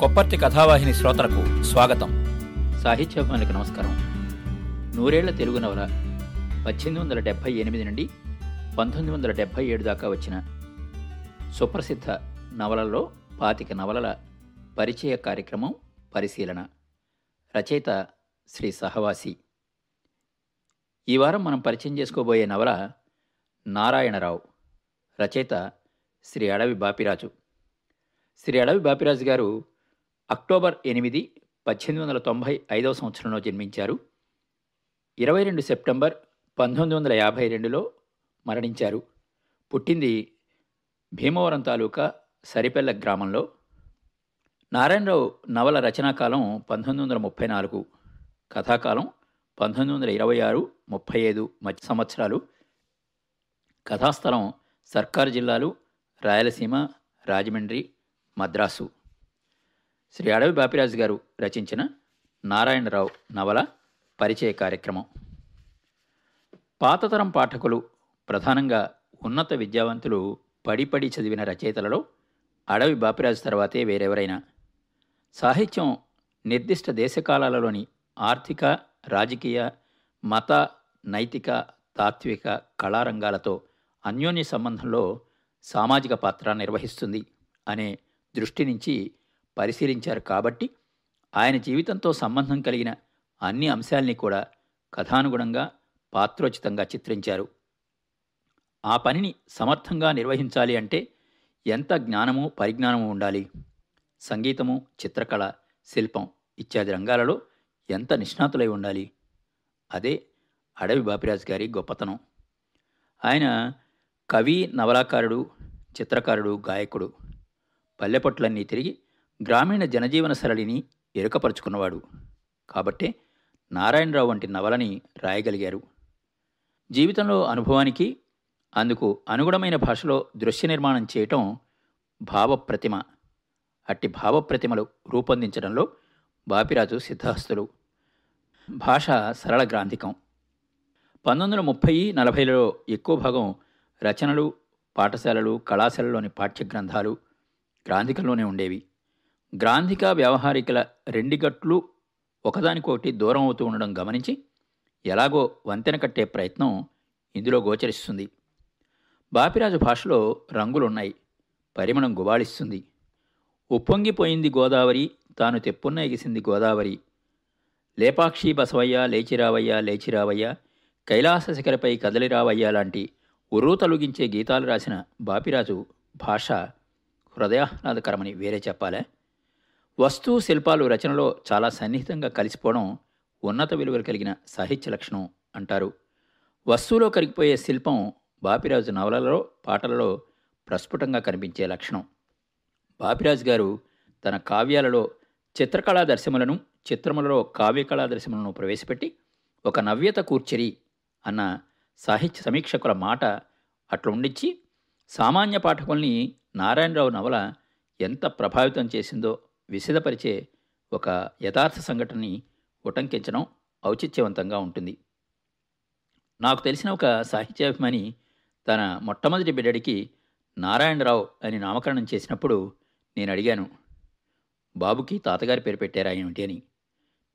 కొప్పర్తి కథావాహిని శ్రోతలకు స్వాగతం. సాహిత్యాభిమానులకు నమస్కారం. నూరేళ్ళ తెలుగు నవల పద్దెనిమిది వందల డెబ్భై ఎనిమిది నుండి పంతొమ్మిది వందల డెబ్భై ఏడు దాకా వచ్చిన సుప్రసిద్ధ నవలల్లో పాతిక నవలల పరిచయ కార్యక్రమం పరిశీలన. రచయిత శ్రీ సహవాసి. ఈ వారం మనం పరిచయం చేసుకోబోయే నవల నారాయణరావు. రచయిత శ్రీ అడవి బాపిరాజు. శ్రీ అడవి బాపిరాజు గారు అక్టోబర్ ఎనిమిది పద్దెనిమిది వందల తొంభై ఐదవ సంవత్సరంలో జన్మించారు. ఇరవై రెండు సెప్టెంబర్ పంతొమ్మిది వందల యాభై రెండులో మరణించారు. పుట్టింది భీమవరం తాలూకా సరిపెల్ల గ్రామంలో. నారాయణరావు నవల రచనాకాలం పంతొమ్మిది వందల ముప్పై నాలుగు కథాకాలం పంతొమ్మిది వందల ఇరవై ఆరు ముప్పై ఐదు మధ్య సంవత్సరాలు. కథాస్థలం సర్కారు జిల్లాలు రాయలసీమ రాజమండ్రి మద్రాసు. శ్రీ అడవి బాపిరాజు గారు రచించిన నారాయణరావు నవల పరిచయ కార్యక్రమం. పాతతరం పాఠకులు ప్రధానంగా ఉన్నత విద్యావంతులు పడిపడి చదివిన రచయితలలో అడవి బాపిరాజు తర్వాతే వేరెవరైనా. సాహిత్యం నిర్దిష్ట దేశకాలాలలోని ఆర్థిక రాజకీయ మత నైతిక తాత్విక కళారంగాలతో అన్యోన్య సంబంధంలో సామాజిక పాత్ర నిర్వహిస్తుంది అనే దృష్టి నుంచి పరిశీలించారు కాబట్టి ఆయన జీవితంతో సంబంధం కలిగిన అన్ని అంశాల్ని కూడా కథానుగుణంగా పాత్రోచితంగా చిత్రించారు. ఆ పనిని సమర్థంగా నిర్వహించాలి అంటే ఎంత జ్ఞానము పరిజ్ఞానము ఉండాలి? సంగీతము చిత్రకళ శిల్పం ఇత్యాది రంగాలలో ఎంత నిష్ణాతులై ఉండాలి? అదే అడవి బాపిరాజు గారి గొప్పతనం. ఆయన కవి నవలాకారుడు చిత్రకారుడు గాయకుడు. పల్లెపట్లన్నీ తిరిగి గ్రామీణ జనజీవన సరళిని ఎరుకపరుచుకున్నవాడు. కాబట్టే నారాయణరావు వంటి నవలని రాయగలిగారు. జీవితంలో అనుభవానికి అందుకు అనుగుణమైన భాషలో దృశ్య నిర్మాణం చేయటం భావప్రతిమ. అట్టి భావప్రతిమలు రూపొందించడంలో బాపిరాజు సిద్ధహస్తులు. భాష సరళ గ్రాంధికం. పంతొమ్మిది వందల ముప్పై నలభైలలో ఎక్కువ భాగం రచనలు పాఠశాలలు కళాశాలలోని పాఠ్యగ్రంథాలు గ్రాంధికంలోనే ఉండేవి. గ్రాంధిక వ్యవహారికల రెండిగట్లు ఒకదానికొకటి దూరం అవుతూ ఉండడం గమనించి ఎలాగో వంతెన కట్టే ప్రయత్నం ఇందులో గోచరిస్తుంది. బాపిరాజు భాషలో రంగులున్నాయి. పరిమళం గుబాళిస్తుంది. ఉప్పొంగిపోయింది గోదావరి తాను తెప్పున్న ఎగిసింది గోదావరి. లేపాక్షి బసవయ్య లేచిరావయ్య లేచిరావయ్య కైలాస శిఖరపై కదలిరావయ్య లాంటి ఉర్రూ తొలగించే గీతాలు రాసిన బాపిరాజు భాష హృదయాహ్లాదకరమని వేరే చెప్పాలే? వస్తువు శిల్పాలు రచనలో చాలా సన్నిహితంగా కలిసిపోవడం ఉన్నత విలువలు కలిగిన సాహిత్య లక్షణం అంటారు. వస్తువులో కరిగిపోయే శిల్పం బాపిరాజు నవలలో పాటలలో ప్రస్ఫుటంగా కనిపించే లక్షణం. బాపిరాజు గారు తన కావ్యాలలో చిత్రకళా దర్శములను చిత్రములలో కావ్యకళా దర్శములను ప్రవేశపెట్టి ఒక నవ్యత కూర్చరి అన్న సాహిత్య సమీక్షకుల మాట అట్లా ఉండిచ్చి సామాన్య పాఠకుల్ని నారాయణరావు నవల ఎంత ప్రభావితం చేసిందో విశదపరిచే ఒక యథార్థ సంఘటనని ఉటంకించడం ఔచిత్యవంతంగా ఉంటుంది. నాకు తెలిసిన ఒక సాహిత్యాభిమాని తన మొట్టమొదటి బిడ్డడికి నారాయణరావు అని నామకరణం చేసినప్పుడు నేను అడిగాను బాబుకి తాతగారి పేరు పెట్టారా ఏమిటి? అని.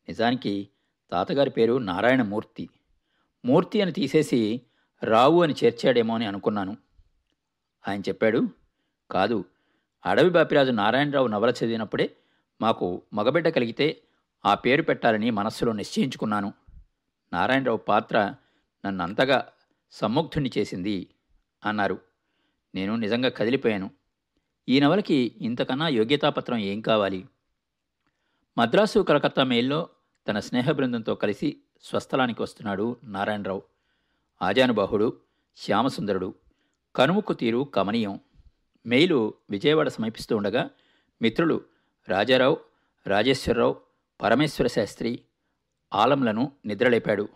నిజానికి తాతగారి పేరు నారాయణమూర్తి. మూర్తి అని తీసేసి రావు అని చేర్చాడేమో అని అనుకున్నాను. ఆయన చెప్పాడు కాదు అడవి బాపిరాజు నారాయణరావు నవల చదివినప్పుడే మాకు మగబిడ్డ కలిగితే ఆ పేరు పెట్టాలని మనస్సులో నిశ్చయించుకున్నాను. నారాయణరావు పాత్ర నన్ను అంతగా సమ్ముగ్ధుణ్ణి చేసింది అన్నారు. నేను నిజంగా కదిలిపోయాను. ఈ నవలకి ఇంతకన్నా యోగ్యతాపత్రం ఏం కావాలి? మద్రాసు కలకత్తా మెయిల్లో తన స్నేహ బృందంతో కలిసి స్వస్థలానికి వస్తున్నాడు నారాయణరావు. ఆజానుబాహుడు శ్యామసుందరుడు కనుముక్కు తీరు కమనీయం. మెయిలు విజయవాడ సమీపిస్తూ ఉండగా మిత్రులు రాజారావు రాజేశ్వరరావు పరమేశ్వర శాస్త్రి ఆలంలను నిద్రలేపాడు.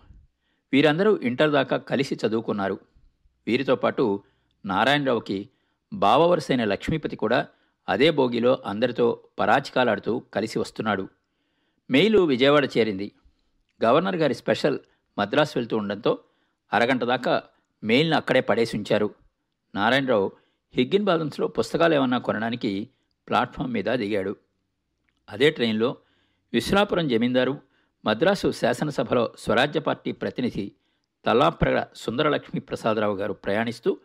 వీరందరూ ఇంటర్ దాకా కలిసి చదువుకున్నారు. వీరితో పాటు నారాయణరావుకి బావవరసైన లక్ష్మీపతి కూడా అదే భోగిలో అందరితో పరాచికాలాడుతూ కలిసి వస్తున్నాడు. మెయిలు విజయవాడ చేరింది. గవర్నర్ గారి స్పెషల్ మద్రాసు వెళ్తూ ఉండడంతో అరగంట దాకా మెయిల్ని అక్కడే పడేసి ఉంచారు నారాయణరావు హిగ్గిన్ బాదన్స్లో పుస్తకాలు ఏమన్నా కొనడానికి ప్లాట్ఫామ్ మీద దిగాడు. అదే ట్రైన్లో విశ్రాపురం జమీందారు మద్రాసు శాసనసభలో స్వరాజ్య పార్టీ ప్రతినిధి తల్లాప్రగడ సుందరలక్ష్మి ప్రసాదరావు గారు ప్రయాణిస్తూ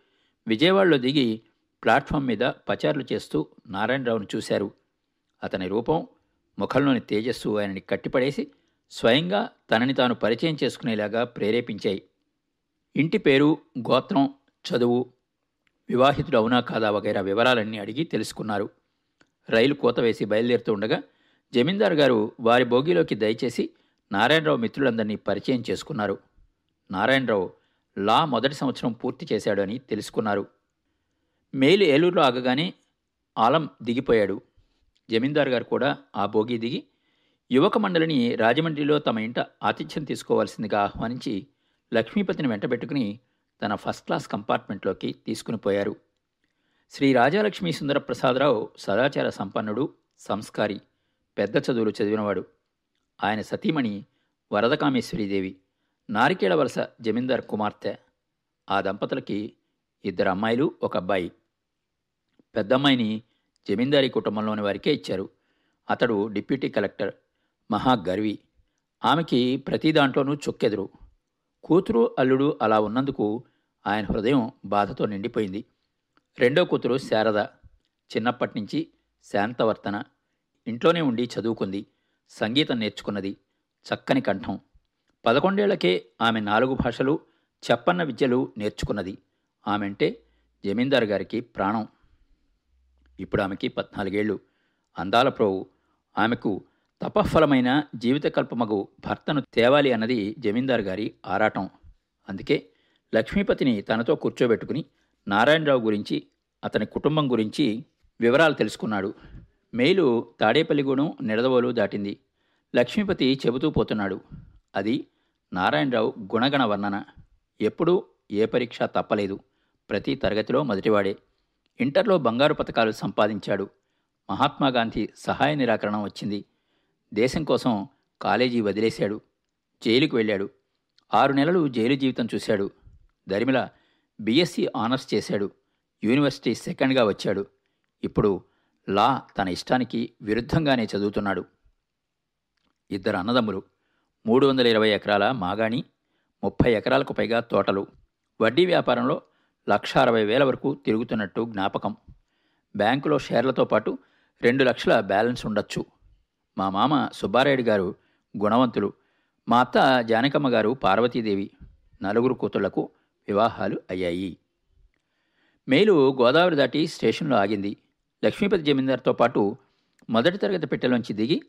విజయవాడలో దిగి ప్లాట్ఫామ్ మీద పచారులు చేస్తూ నారాయణరావును చూశారు. అతని రూపం ముఖంలోని తేజస్సు ఆయనని కట్టిపడేసి స్వయంగా తనని తాను పరిచయం చేసుకునేలాగా ప్రేరేపించాయి. ఇంటి పేరు గోత్రం చదువు వివాహితుడు అవునా కాదా వగైరా వివరాలన్నీ అడిగి తెలుసుకున్నారు. రైలు కూత వేసి బయలుదేరుతూ ఉండగా గారు వారి బోగిలోకి దయచేసి నారాయణరావు మిత్రులందరినీ పరిచయం చేసుకున్నారు. నారాయణరావు లా మొదటి సంవత్సరం పూర్తి చేశాడు అని తెలుసుకున్నారు. మేలు ఏలూరులో ఆగగానే ఆలం దిగిపోయాడు. జమీందారు గారు కూడా ఆ బోగి దిగి యువక మండలిని రాజమండ్రిలో తమ ఇంట ఆతిథ్యం తీసుకోవాల్సిందిగా ఆహ్వానించి లక్ష్మీపతిని వెంటబెట్టుకుని తన ఫస్ట్ క్లాస్ కంపార్ట్మెంట్లోకి తీసుకుని పోయారు. శ్రీ రాజాలక్ష్మీ సుందరప్రసాదరావు సదాచార సంపన్నుడు సంస్కారి పెద్ద చదువులు చదివినవాడు. ఆయన సతీమణి వరదకామేశ్వరీదేవి నారికేళ వలస జమీందార్ కుమార్తె. ఆ దంపతులకి ఇద్దరు అమ్మాయిలు ఒక అబ్బాయి. పెద్దమ్మాయిని జమీందారీ కుటుంబంలోని వారికే ఇచ్చారు. అతడు డిప్యూటీ కలెక్టర్ మహాగర్వి. ఆమెకి ప్రతి దాంట్లోనూ చొక్కెదురు. కూతురు అల్లుడు అలా ఉన్నందుకు ఆయన హృదయం బాధతో నిండిపోయింది. రెండో కూతురు శారద చిన్నప్పటి నుంచి శాంతవర్తన ఇంట్లోనే ఉండి చదువుకుంది సంగీతం నేర్చుకున్నది చక్కని కంఠం. పదకొండేళ్ళకే ఆమె నాలుగు భాషలు చెప్పన్న విద్యలు నేర్చుకున్నది. ఆమెంటే జమీందారు గారికి ప్రాణం. ఇప్పుడు ఆమెకి పద్నాలుగేళ్ళు. అందాల ప్రోవు. ఆమెకు తపఫలమైన జీవితకల్పమగు భర్తను తేవాలి అన్నది జమీందారు గారి ఆరాటం. అందుకే లక్ష్మీపతిని తనతో కూర్చోబెట్టుకుని నారాయణరావు గురించి అతని కుటుంబం గురించి వివరాలు తెలుసుకున్నాడు. మేలు తాడేపల్లిగూడెం నిడదవోలు దాటింది. లక్ష్మీపతి చెబుతూ పోతున్నాడు. అది నారాయణరావు గుణగణ వర్ణన. ఎప్పుడూ ఏ పరీక్ష తప్పలేదు. ప్రతి తరగతిలో మొదటివాడే. ఇంటర్లో బంగారు పథకాలు సంపాదించాడు. మహాత్మాగాంధీ సహాయ నిరాకరణ వచ్చింది. దేశం కోసం కాలేజీ వదిలేశాడు. జైలుకు వెళ్ళాడు. ఆరు నెలలు జైలు జీవితం చూశాడు. దరిమిల బీఎస్సీ ఆనర్స్ చేశాడు. యూనివర్సిటీ సెకండ్గా వచ్చాడు. ఇప్పుడు లా తన ఇష్టానికి విరుద్ధంగానే చదువుతున్నాడు. ఇద్దరు అన్నదమ్ములు. మూడు వందల ఇరవై ఎకరాల మాగాణి ముప్పై ఎకరాలకు పైగా తోటలు. వడ్డీ వ్యాపారంలో లక్ష అరవై వేల వరకు తిరుగుతున్నట్టు జ్ఞాపకం. బ్యాంకులో షేర్లతో పాటు రెండు లక్షల బ్యాలెన్స్ ఉండొచ్చు. మా మామ సుబ్బారాయుడు గారు గుణవంతులు. మా అత్త జానకమ్మ గారు పార్వతీదేవి. నలుగురు కూతుళ్ళకు వివాహాలు అయ్యాయి. మేలు గోదావరి దాటి స్టేషన్లో ఆగింది. లక్ష్మీపతి జమీందార్తో పాటు మొదటి తరగతి పెట్టెలోంచి దిగి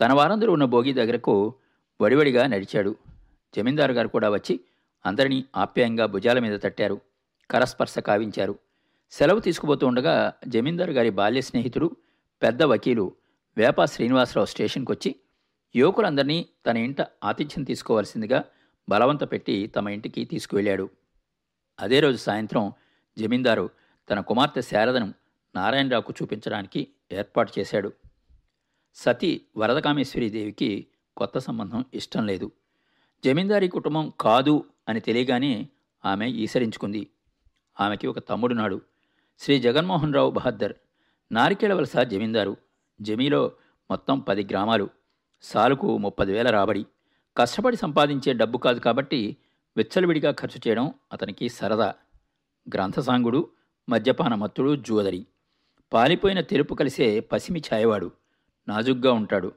తన వారందరూ ఉన్న భోగి దగ్గరకు వడివడిగా నడిచాడు. జమీందారు గారు కూడా వచ్చి అందరినీ ఆప్యాయంగా భుజాల మీద తట్టారు. కరస్పర్శ కావించారు. సెలవు తీసుకుపోతూ ఉండగా జమీందారు గారి బాల్య స్నేహితుడు పెద్ద వకీలు వేప శ్రీనివాసరావు స్టేషన్కి వచ్చి యువకులందరినీ తన ఇంట ఆతిథ్యం తీసుకోవాల్సిందిగా బలవంత పెట్టి తమ ఇంటికి తీసుకువెళ్ళాడు. అదే రోజు సాయంత్రం జమీందారు తన కుమార్తె శారదను నారాయణరావుకు చూపించడానికి ఏర్పాటు చేశాడు. సతీ వరదకామేశ్వరీదేవికి కొత్త సంబంధం ఇష్టం లేదు. జమీందారీ కుటుంబం కాదు అని తెలియగానే ఆమె ఈసరించుకుంది. ఆమెకి ఒక తమ్ముడు నాడు శ్రీ జగన్మోహన్ రావు బహద్దర్ నారికేళ వలస జమీందారు. జమీలో మొత్తం పది గ్రామాలు. సాలుకు ముప్పది వేల రాబడి. కష్టపడి సంపాదించే డబ్బు కాదు కాబట్టి విచ్చలవిడిగా ఖర్చు చేయడం అతనికి సరదా. గ్రంథసాంగుడు మద్యపాన మత్తుడు జూదరి పాలిపోయిన తెలుపు కలిసే పసిమి ఛాయవాడు. నాజుగ్గా ఉంటాడు.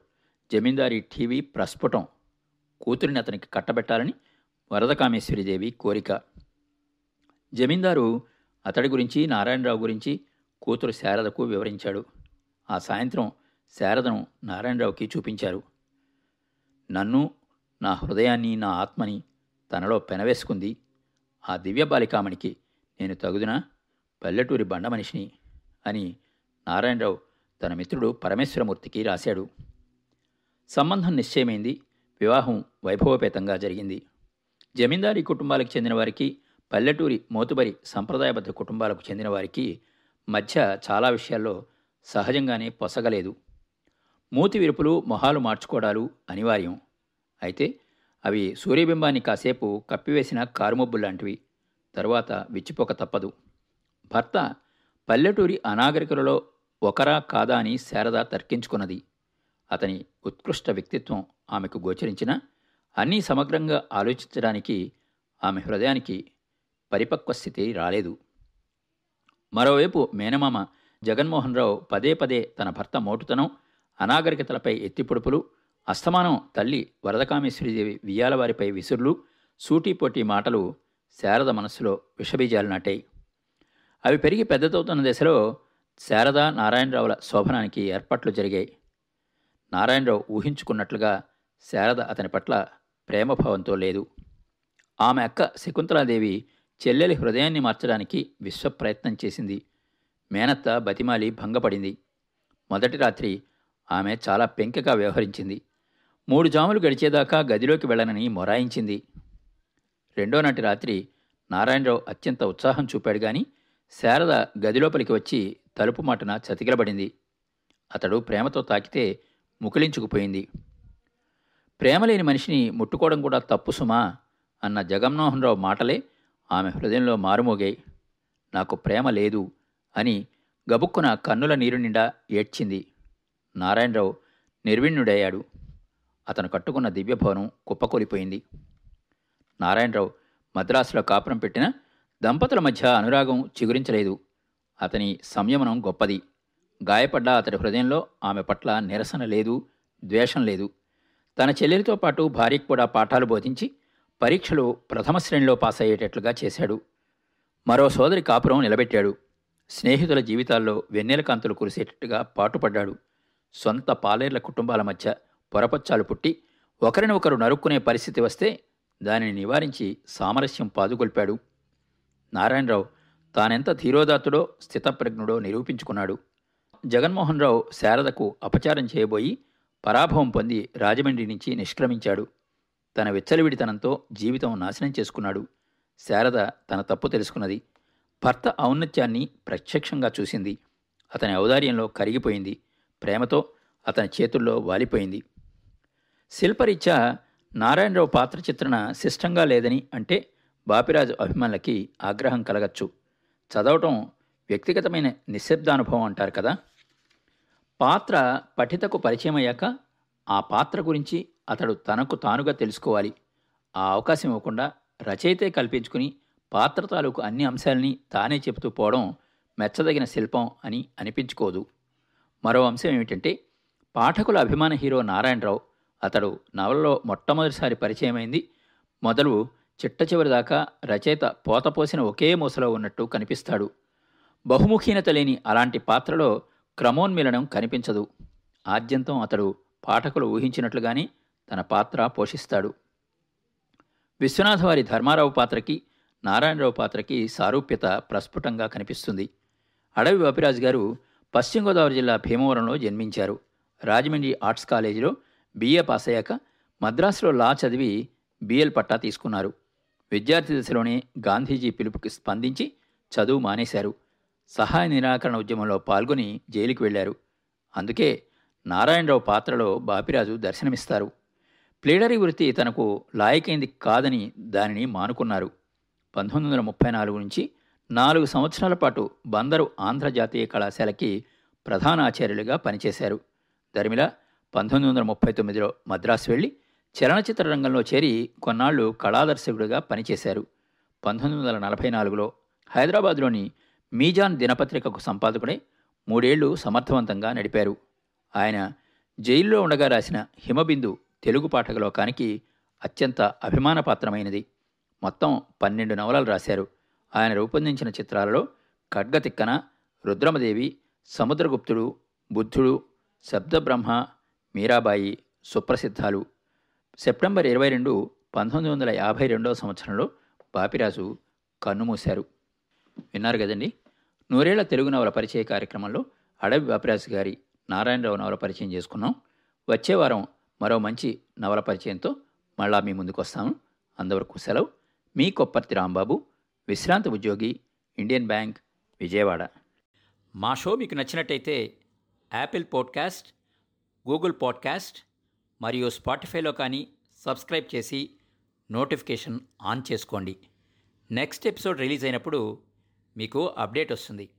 జమీందారీ టీవీ ప్రస్ఫుటం. కూతురిని అతనికి కట్టబెట్టాలని వరదకామేశ్వరిదేవి కోరిక. జమీందారు అతడి గురించి నారాయణరావు గురించి కూతురు శారదకు వివరించాడు. ఆ సాయంత్రం శారదను నారాయణరావుకి చూపించారు. నన్ను నా హృదయాన్ని నా ఆత్మని తనలో పెనవేసుకుంది. ఆ దివ్య బాలికామణికి నేను తగుదునా? పల్లెటూరి బండ మనిషిని అని నారాయణరావు తన మిత్రుడు పరమేశ్వరమూర్తికి రాశాడు. సంబంధం నిశ్చయమైంది. వివాహం వైభవపేతంగా జరిగింది. జమీందారీ కుటుంబాలకు చెందిన వారికి పల్లెటూరి మోతుబరి సంప్రదాయబద్ధ కుటుంబాలకు చెందిన వారికి మధ్య చాలా విషయాల్లో సహజంగానే పొసగలేదు. మూతి విరుపులు మొహాలు మార్చుకోవడాలు అనివార్యం. అయితే అవి సూర్యబింబాన్ని కాసేపు కప్పివేసిన కారుమబ్బు లాంటివి. తరువాత విచ్చిపోక తప్పదు. భర్త పల్లెటూరి అనాగరికులలో ఒకరా కాదా అని శారద తర్కించుకున్నది. అతని ఉత్కృష్ట వ్యక్తిత్వం ఆమెకు గోచరించిన అన్నీ సమగ్రంగా ఆలోచించడానికి ఆమె హృదయానికి పరిపక్వ స్థితి రాలేదు. మరోవైపు మేనమామ జగన్మోహన్ రావు పదే పదే తన భర్త మోటుతనం అనాగరికతలపై ఎత్తిపొడుపులు అస్తమానం తల్లి వరదకామేశ్వరీదేవి వియ్యాలవారిపై విసురులు సూటీపోటీ మాటలు శారద మనస్సులో విషబీజాలు నాటాయి. అవి పెరిగి పెద్దదవుతున్న దశలో శారద నారాయణరావుల శోభనానికి ఏర్పాట్లు జరిగాయి. నారాయణరావు ఊహించుకున్నట్లుగా శారద అతని పట్ల ప్రేమభావంతో లేదు. ఆమె అక్క శకుంతలాదేవి చెల్లెలి హృదయాన్ని మార్చడానికి విశ్వప్రయత్నం చేసింది. మేనత్త బతిమాలి భంగపడింది. మొదటి రాత్రి ఆమె చాలా పెంకగా వ్యవహరించింది. మూడు జాములు గడిచేదాకా గదిలోకి వెళ్ళనని మొరాయించింది. రెండో నాటి రాత్రి నారాయణరావు అత్యంత ఉత్సాహం చూపాడు గాని శారద గదిలోపలికి వచ్చి తలుపు మాటన చతికిలబడింది. అతడు ప్రేమతో తాకితే ముకిలించుకుపోయింది ప్రేమ లేని మనిషిని ముట్టుకోవడం కూడా తప్పు సుమా అన్న జగన్మోహన్రావు మాటలే ఆమె హృదయంలో మారుమోగాయి. నాకు ప్రేమ లేదు అని గబుక్కున కన్నుల నీరు నిండా ఏడ్చింది. నారాయణరావు నిర్విణ్ణుడయ్యాడు. అతను కట్టుకున్న దివ్యభవనం కుప్పకూలిపోయింది. నారాయణరావు మద్రాసులో కాపురం పెట్టిన దంపతుల మధ్య అనురాగం చిగురించలేదు. అతని సంయమనం గొప్పది. గాయపడ్డ అతడి హృదయంలో ఆమె పట్ల నిరసన లేదు ద్వేషం లేదు. తన చెల్లెలితో పాటు భార్యకు కూడా పాఠాలు బోధించి పరీక్షలు ప్రథమ శ్రేణిలో పాస్ అయ్యేటట్లుగా చేశాడు. మరో సోదరి కాపురం నిలబెట్టాడు. స్నేహితుల జీవితాల్లో వెన్నెల కాంతులు కురిసేటట్టుగా పాటుపడ్డాడు. సొంత పాలేర్ల కుటుంబాల మధ్య పొరపచ్చాలు పుట్టి ఒకరిని ఒకరు నరుక్కునే పరిస్థితి వస్తే దానిని నివారించి సామరస్యం పాదుగొల్పాడు నారాయణరావు తానెంత ధీరోదాత్తుడో స్థితప్రజ్ఞుడో నిరూపించుకున్నాడు. జగన్మోహన్ రావు శారదకు అపచారం చేయబోయి పరాభవం పొంది రాజమండ్రి నుంచి నిష్క్రమించాడు. తన విచ్చలవిడితనంతో జీవితం నాశనం చేసుకున్నాడు. శారద తన తప్పు తెలుసుకున్నది. భర్త ఔన్నత్యాన్ని ప్రత్యక్షంగా చూసింది. అతని ఔదార్యంలో కరిగిపోయింది. ప్రేమతో అతని చేతుల్లో వాలిపోయింది. శిల్పరీత్యా నారాయణరావు పాత్ర చిత్రణ శిష్టంగా లేదని అంటే బాపిరాజు అభిమానులకి ఆగ్రహం కలగచ్చు. చదవటం వ్యక్తిగతమైన నిశ్శబ్దానుభవం అంటారు కదా. పాత్ర పఠితకు పరిచయం అయ్యాక ఆ పాత్ర గురించి అతడు తనకు తానుగా తెలుసుకోవాలి. ఆ అవకాశం ఇవ్వకుండా రచయితే కల్పించుకుని పాత్ర తాలూకు అన్ని అంశాలని తానే చెబుతూ పోవడం మెచ్చదగిన శిల్పం అని అనిపించుకోదు. మరో అంశం ఏమిటంటే పాఠకుల అభిమాన హీరో నారాయణరావు అతడు నవలలో మొట్టమొదటిసారి పరిచయమైంది. మొదలు చిట్ట చివరి దాకా రచయిత పోతపోసిన ఒకే మూసలో ఉన్నట్టు కనిపిస్తాడు. బహుముఖీనత లేని అలాంటి పాత్రలో క్రమోన్మిలనం కనిపించదు. ఆద్యంతం అతడు పాఠకులు ఊహించినట్లుగానే తన పాత్ర పోషిస్తాడు. విశ్వనాథవారి ధర్మారావు పాత్రకి నారాయణరావు పాత్రకి సారూప్యత ప్రస్ఫుటంగా కనిపిస్తుంది. అడవి బాపిరాజు గారు పశ్చిమ గోదావరి జిల్లా భీమవరంలో జన్మించారు. రాజమండ్రి ఆర్ట్స్ కాలేజీలో బిఏ పాస్ అయ్యాక మద్రాసులో లా చదివి బీఎల్ పట్టా తీసుకున్నారు. విద్యార్థి దశలోనే గాంధీజీ పిలుపుకి స్పందించి చదువు మానేశారు. సహాయ నిరాకరణ ఉద్యమంలో పాల్గొని జైలుకి వెళ్ళారు అందుకే నారాయణరావు పాత్రలో బాపిరాజు దర్శనమిస్తారు. ప్లీడరీ వృత్తి తనకు లాయకైంది కాదని దానిని మానుకున్నారు. పంతొమ్మిది వందల ముప్పై నాలుగు నుంచి నాలుగు సంవత్సరాల పాటు బందరు ఆంధ్ర జాతీయ కళాశాలకి ప్రధాన ఆచార్యులుగా పనిచేశారు. ధర్మిలా పంతొమ్మిది వందల ముప్పై తొమ్మిదిలో మద్రాసు వెళ్ళి చలనచిత్ర రంగంలో చేరి కొన్నాళ్ళు కళాదర్శకుడిగా పనిచేశారు. పంతొమ్మిది వందల నలభై నాలుగులో హైదరాబాద్లోని మీజాన్ దినపత్రికకు సంపాదకుడై మూడేళ్ళు సమర్థవంతంగా నడిపారు. ఆయన జైల్లో ఉండగా రాసిన హిమబిందు తెలుగు పాఠకలోకానికి అత్యంత అభిమానపాత్రమైనది మొత్తం పన్నెండు నవలలు రాశారు. ఆయన రూపొందించిన చిత్రాలలో ఖడ్గతిక్కన రుద్రమదేవి సముద్రగుప్తుడు బుద్ధుడు శబ్దబ్రహ్మ మీరాబాయి సుప్రసిద్ధాలు. సెప్టెంబర్ ఇరవై రెండు పంతొమ్మిది వందల యాభై రెండవ సంవత్సరంలో బాపిరాజు కన్నుమూశారు. విన్నారు కదండి? నూరేళ్ళ తెలుగు నవల పరిచయ కార్యక్రమంలో అడవి బాపిరాజు గారి నారాయణరావు నవల పరిచయం చేసుకున్నాం. వచ్చే వారం మరో మంచి నవల పరిచయంతో మళ్ళా మీ ముందుకు వస్తాము అంతవరకు సెలవు. మీ కొప్పర్తి రాంబాబు విశ్రాంత ఉద్యోగి ఇండియన్ బ్యాంక్ విజయవాడ. మా షో మీకు నచ్చినట్టయితే యాపిల్ పాడ్కాస్ట్ గూగుల్ పాడ్కాస్ట్ మరియు స్పాటిఫైలో కానీ సబ్స్క్రైబ్ చేసి నోటిఫికేషన్ ఆన్ చేసుకోండి. నెక్స్ట్ ఎపిసోడ్ రిలీజ్ అయినప్పుడు మీకు అప్డేట్ వస్తుంది.